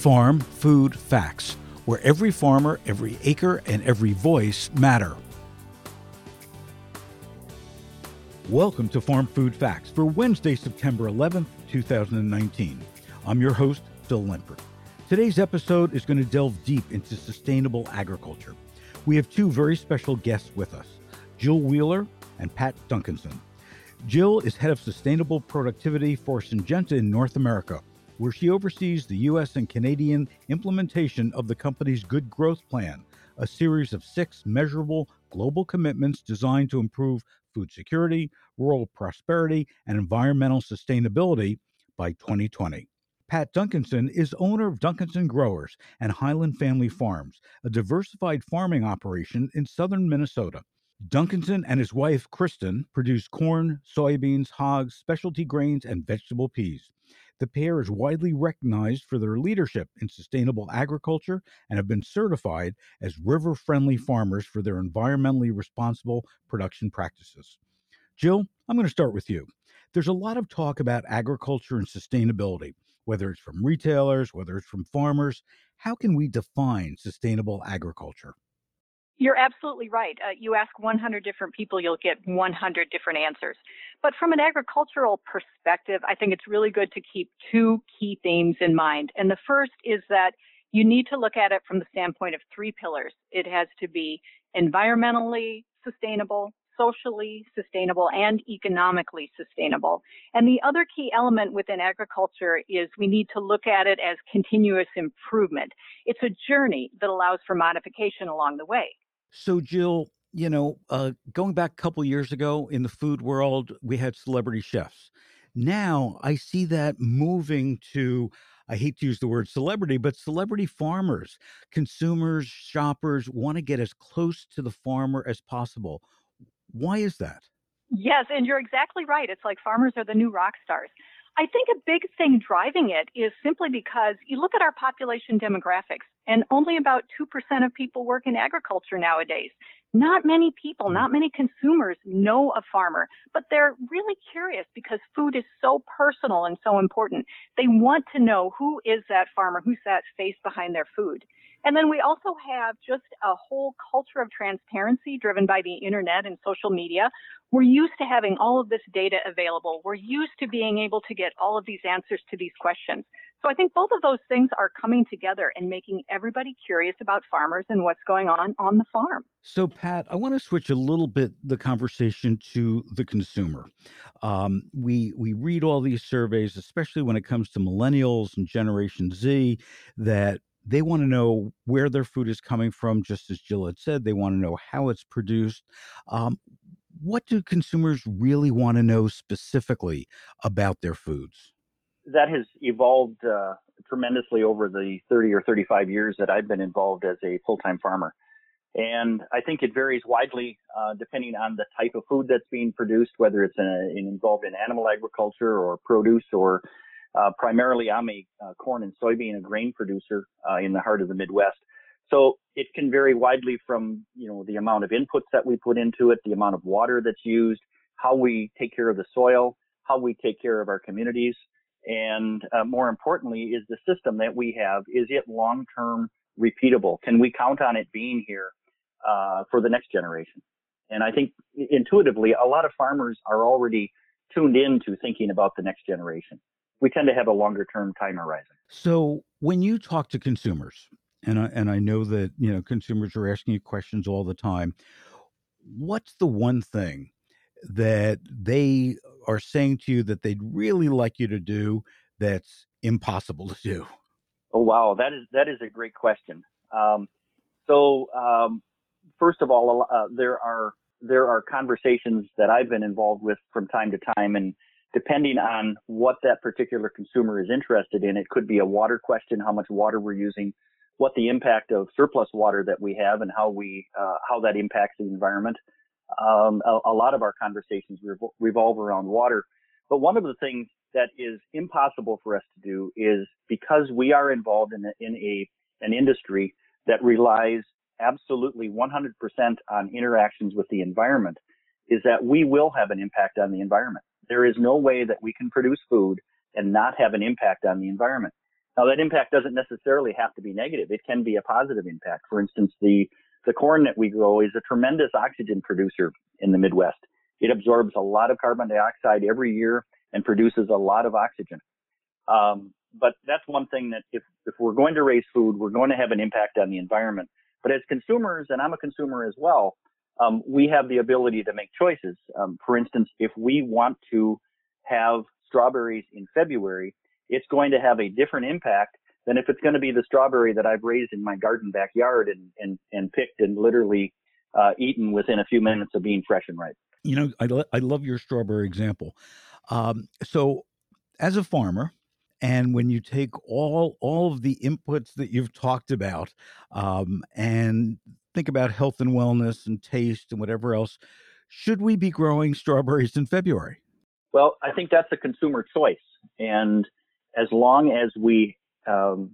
Farm Food Facts, where every farmer, every acre, and every voice matter. Welcome to Farm Food Facts for Wednesday, September 11th, 2019. I'm your host, Phil Limpert. Today's episode is going to delve deep into sustainable agriculture. We have two very special guests with us Jill Wheeler and Pat Duncanson. Jill is head of sustainable productivity for Syngenta in North America, where she oversees the U.S. and Canadian implementation of the company's Good Growth Plan, a series of six measurable global commitments designed to improve food security, rural prosperity, and environmental sustainability by 2020. Pat Duncanson is owner of Duncanson Growers and Highland Family Farms, a diversified farming operation in southern Minnesota. Duncanson and his wife, Kristen, produce corn, soybeans, hogs, specialty grains, and vegetable peas. The pair is widely recognized for their leadership in sustainable agriculture and have been certified as river friendly farmers for their environmentally responsible production practices. Jill, I'm going to start with you. There's a lot of talk about agriculture and sustainability, whether it's from retailers, whether it's from farmers. How can we define sustainable agriculture? You're absolutely right. Uh, you ask 100 different people, you'll get 100 different answers. But from an agricultural perspective, I think it's really good to keep two key themes in mind. And the first is that you need to look at it from the standpoint of three pillars. It has to be environmentally sustainable, socially sustainable, and economically sustainable. And the other key element within agriculture is we need to look at it as continuous improvement. It's a journey that allows for modification along the way. So, Jill, you know, uh, going back a couple years ago in the food world, we had celebrity chefs. Now I see that moving to, I hate to use the word celebrity, but celebrity farmers, consumers, shoppers want to get as close to the farmer as possible. Why is that? Yes, and you're exactly right. It's like farmers are the new rock stars. I think a big thing driving it is simply because you look at our population demographics, and only about 2% of people work in agriculture nowadays. Not many people, mm. not many consumers know a farmer, but they're really curious because food is so personal and so important. They want to know who is that farmer, who's that face behind their food. And then we also have just a whole culture of transparency driven by the internet and social media. We're used to having all of this data available. We're used to being able to get all of these answers to these questions. So I think both of those things are coming together and making everybody curious about farmers and what's going on on the farm. So, Pat, I want to switch a little bit the conversation to the consumer. Um, we we read all these surveys, especially when it comes to millennials and Generation Z, that they want to know where their food is coming from, just as Jill had said. They want to know how it's produced. Um, what do consumers really want to know specifically about their foods? That has evolved uh, tremendously over the 30 or 35 years that I've been involved as a full time farmer. And I think it varies widely uh, depending on the type of food that's being produced, whether it's in a, in involved in animal agriculture or produce or uh, primarily, I'm a uh, corn and soybean and grain producer uh, in the heart of the Midwest. So it can vary widely from, you know, the amount of inputs that we put into it, the amount of water that's used, how we take care of the soil, how we take care of our communities, and uh, more importantly, is the system that we have, is it long-term repeatable? Can we count on it being here uh, for the next generation? And I think intuitively, a lot of farmers are already tuned into thinking about the next generation we tend to have a longer term time horizon. So when you talk to consumers, and I, and I know that you know consumers are asking you questions all the time, what's the one thing that they are saying to you that they'd really like you to do that's impossible to do? Oh wow, that is that is a great question. Um, so um, first of all, uh, there are there are conversations that I've been involved with from time to time, and depending on what that particular consumer is interested in, it could be a water question, how much water we're using, what the impact of surplus water that we have, and how we uh, how that impacts the environment. Um, a, a, lot of our conversations revol- revolve around water, but one of the things that is impossible for us to do is because we are involved in a, in a an industry that relies absolutely 100% on interactions with the environment, is that we will have an impact on the environment there is no way that we can produce food and not have an impact on the environment. Now, that impact doesn't necessarily have to be negative. It can be a positive impact. For instance, the, the corn that we grow is a tremendous oxygen producer in the Midwest. It absorbs a lot of carbon dioxide every year and produces a lot of oxygen. Um, but that's one thing that if, if we're going to raise food, we're going to have an impact on the environment. But as consumers, and I'm a consumer as well, um, we have the ability to make choices. Um, for instance, if we want to have strawberries in February, it's going to have a different impact than if it's going to be the strawberry that I've raised in my garden backyard and, and, and picked and literally uh, eaten within a few minutes of being fresh and ripe. You know, I, lo- I love your strawberry example. Um, so, as a farmer, and when you take all all of the inputs that you've talked about um, and think about health and wellness and taste and whatever else, should we be growing strawberries in February? Well, I think that's a consumer choice, and as long as we um,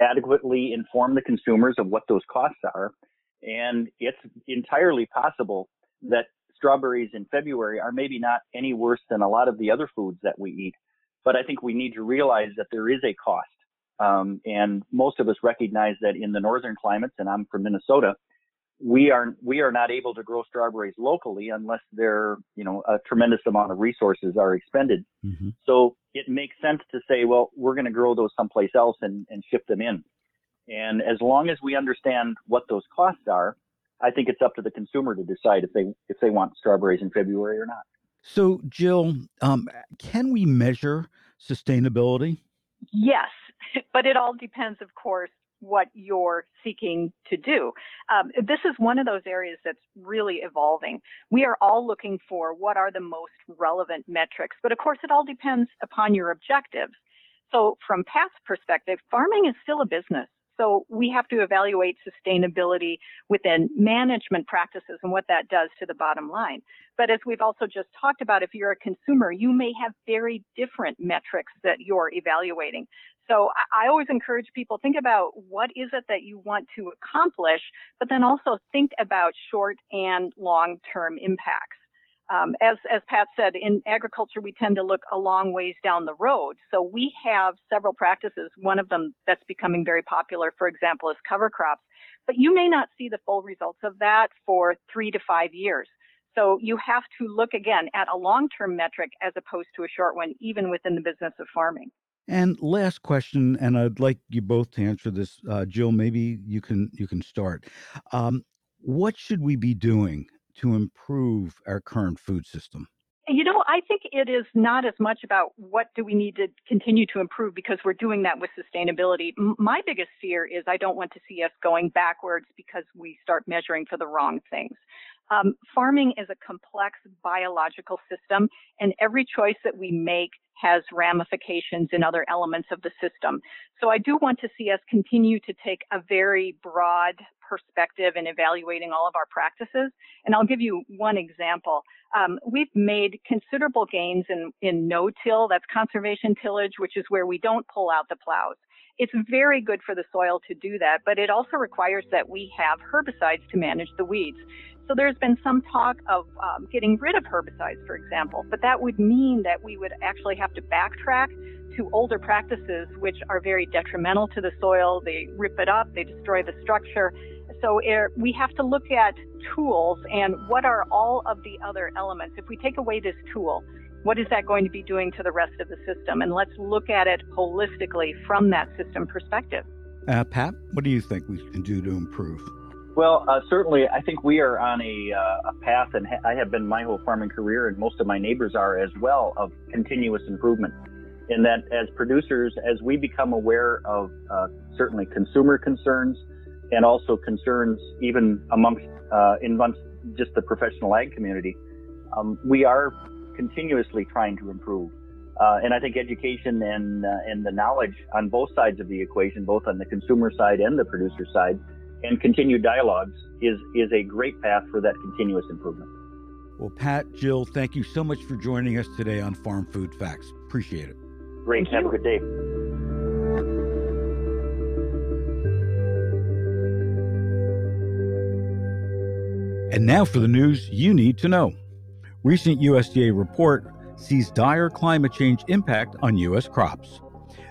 adequately inform the consumers of what those costs are, and it's entirely possible that strawberries in February are maybe not any worse than a lot of the other foods that we eat. But I think we need to realize that there is a cost. Um, and most of us recognize that in the northern climates, and I'm from Minnesota, we are we are not able to grow strawberries locally unless there you know a tremendous amount of resources are expended. Mm-hmm. So it makes sense to say, well, we're going to grow those someplace else and, and ship them in. And as long as we understand what those costs are, I think it's up to the consumer to decide if they if they want strawberries in February or not. So, Jill, um, can we measure sustainability? Yes, but it all depends, of course, what you're seeking to do. Um, this is one of those areas that's really evolving. We are all looking for what are the most relevant metrics, but of course, it all depends upon your objectives. So, from Pat's perspective, farming is still a business. So we have to evaluate sustainability within management practices and what that does to the bottom line. But as we've also just talked about, if you're a consumer, you may have very different metrics that you're evaluating. So I always encourage people think about what is it that you want to accomplish, but then also think about short and long term impacts. Um, as, as Pat said, in agriculture, we tend to look a long ways down the road. So we have several practices. One of them that's becoming very popular, for example, is cover crops. But you may not see the full results of that for three to five years. So you have to look again at a long-term metric as opposed to a short one, even within the business of farming. And last question, and I'd like you both to answer this, uh, Jill. Maybe you can you can start. Um, what should we be doing to improve our current food system? You know, I think it is not as much about what do we need to continue to improve because we're doing that with sustainability. My biggest fear is I don't want to see us going backwards because we start measuring for the wrong things. Um, farming is a complex biological system, and every choice that we make has ramifications in other elements of the system. So I do want to see us continue to take a very broad perspective in evaluating all of our practices. And I'll give you one example. Um, we've made considerable gains in, in no-till, that's conservation tillage, which is where we don't pull out the plows. It's very good for the soil to do that, but it also requires that we have herbicides to manage the weeds. So there's been some talk of um, getting rid of herbicides, for example, but that would mean that we would actually have to backtrack to older practices which are very detrimental to the soil. They rip it up, they destroy the structure. So we have to look at tools and what are all of the other elements. If we take away this tool, what is that going to be doing to the rest of the system? And let's look at it holistically from that system perspective. Uh, Pat, what do you think we can do to improve? Well, uh, certainly, I think we are on a, uh, a path, and ha- I have been my whole farming career, and most of my neighbors are as well, of continuous improvement. In that, as producers, as we become aware of uh, certainly consumer concerns, and also concerns even amongst uh, in amongst just the professional ag community. Um, we are continuously trying to improve. Uh, and I think education and uh, and the knowledge on both sides of the equation, both on the consumer side and the producer side, and continued dialogues is is a great path for that continuous improvement. Well, Pat, Jill, thank you so much for joining us today on Farm Food Facts. Appreciate it. Great. Thank Have you. a good day. And now for the news you need to know. Recent USDA report sees dire climate change impact on U.S. crops.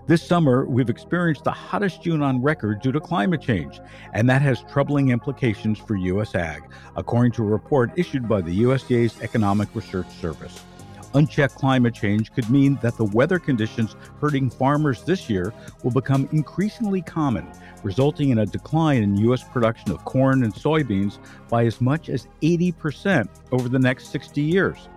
This summer, we've experienced the hottest June on record due to climate change, and that has troubling implications for U.S. ag, according to a report issued by the USDA's Economic Research Service. Unchecked climate change could mean that the weather conditions hurting farmers this year will become increasingly common, resulting in a decline in U.S. production of corn and soybeans by as much as 80% over the next 60 years.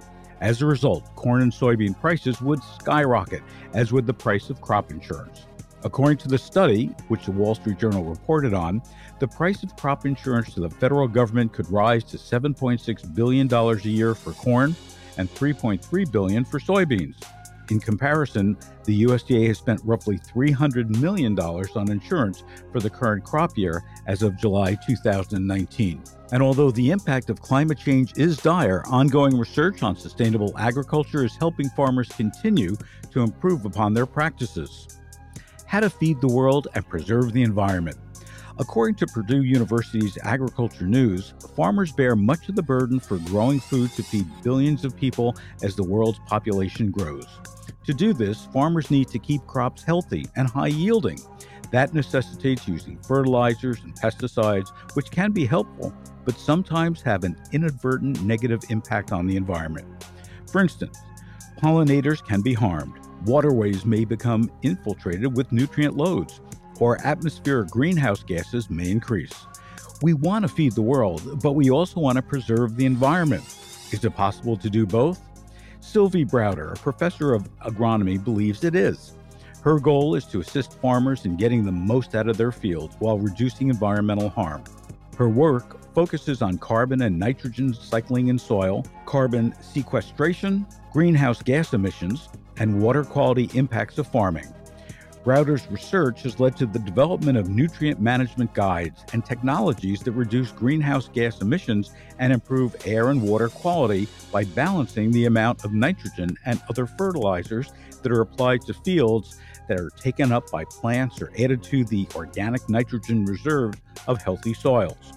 As a result, corn and soybean prices would skyrocket, as would the price of crop insurance. According to the study, which the Wall Street Journal reported on, the price of crop insurance to the federal government could rise to $7.6 billion a year for corn and 3.3 billion for soybeans. In comparison, the USDA has spent roughly $300 million on insurance for the current crop year as of July 2019. And although the impact of climate change is dire, ongoing research on sustainable agriculture is helping farmers continue to improve upon their practices. How to feed the world and preserve the environment. According to Purdue University's Agriculture News, farmers bear much of the burden for growing food to feed billions of people as the world's population grows. To do this, farmers need to keep crops healthy and high yielding. That necessitates using fertilizers and pesticides, which can be helpful, but sometimes have an inadvertent negative impact on the environment. For instance, pollinators can be harmed, waterways may become infiltrated with nutrient loads, or atmospheric greenhouse gases may increase. We want to feed the world, but we also want to preserve the environment. Is it possible to do both? Sylvie Brouder, a professor of agronomy, believes it is. Her goal is to assist farmers in getting the most out of their fields while reducing environmental harm. Her work focuses on carbon and nitrogen cycling in soil, carbon sequestration, greenhouse gas emissions, and water quality impacts of farming. Brouder's research has led to the development of nutrient management guides and technologies that reduce greenhouse gas emissions and improve air and water quality by balancing the amount of nitrogen and other fertilizers that are applied to fields that are taken up by plants or added to the organic nitrogen reserves of healthy soils.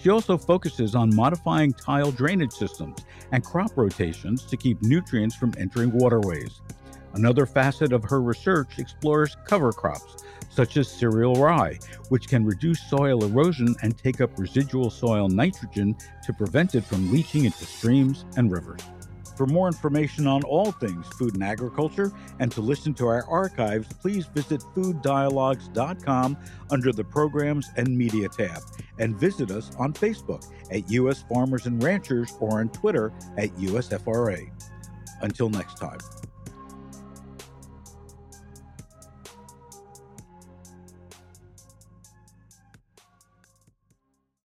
She also focuses on modifying tile drainage systems and crop rotations to keep nutrients from entering waterways. Another facet of her research explores cover crops, such as cereal rye, which can reduce soil erosion and take up residual soil nitrogen to prevent it from leaching into streams and rivers. For more information on all things food and agriculture and to listen to our archives, please visit fooddialogues.com under the Programs and Media tab and visit us on Facebook at U.S. Farmers and Ranchers or on Twitter at USFRA. Until next time.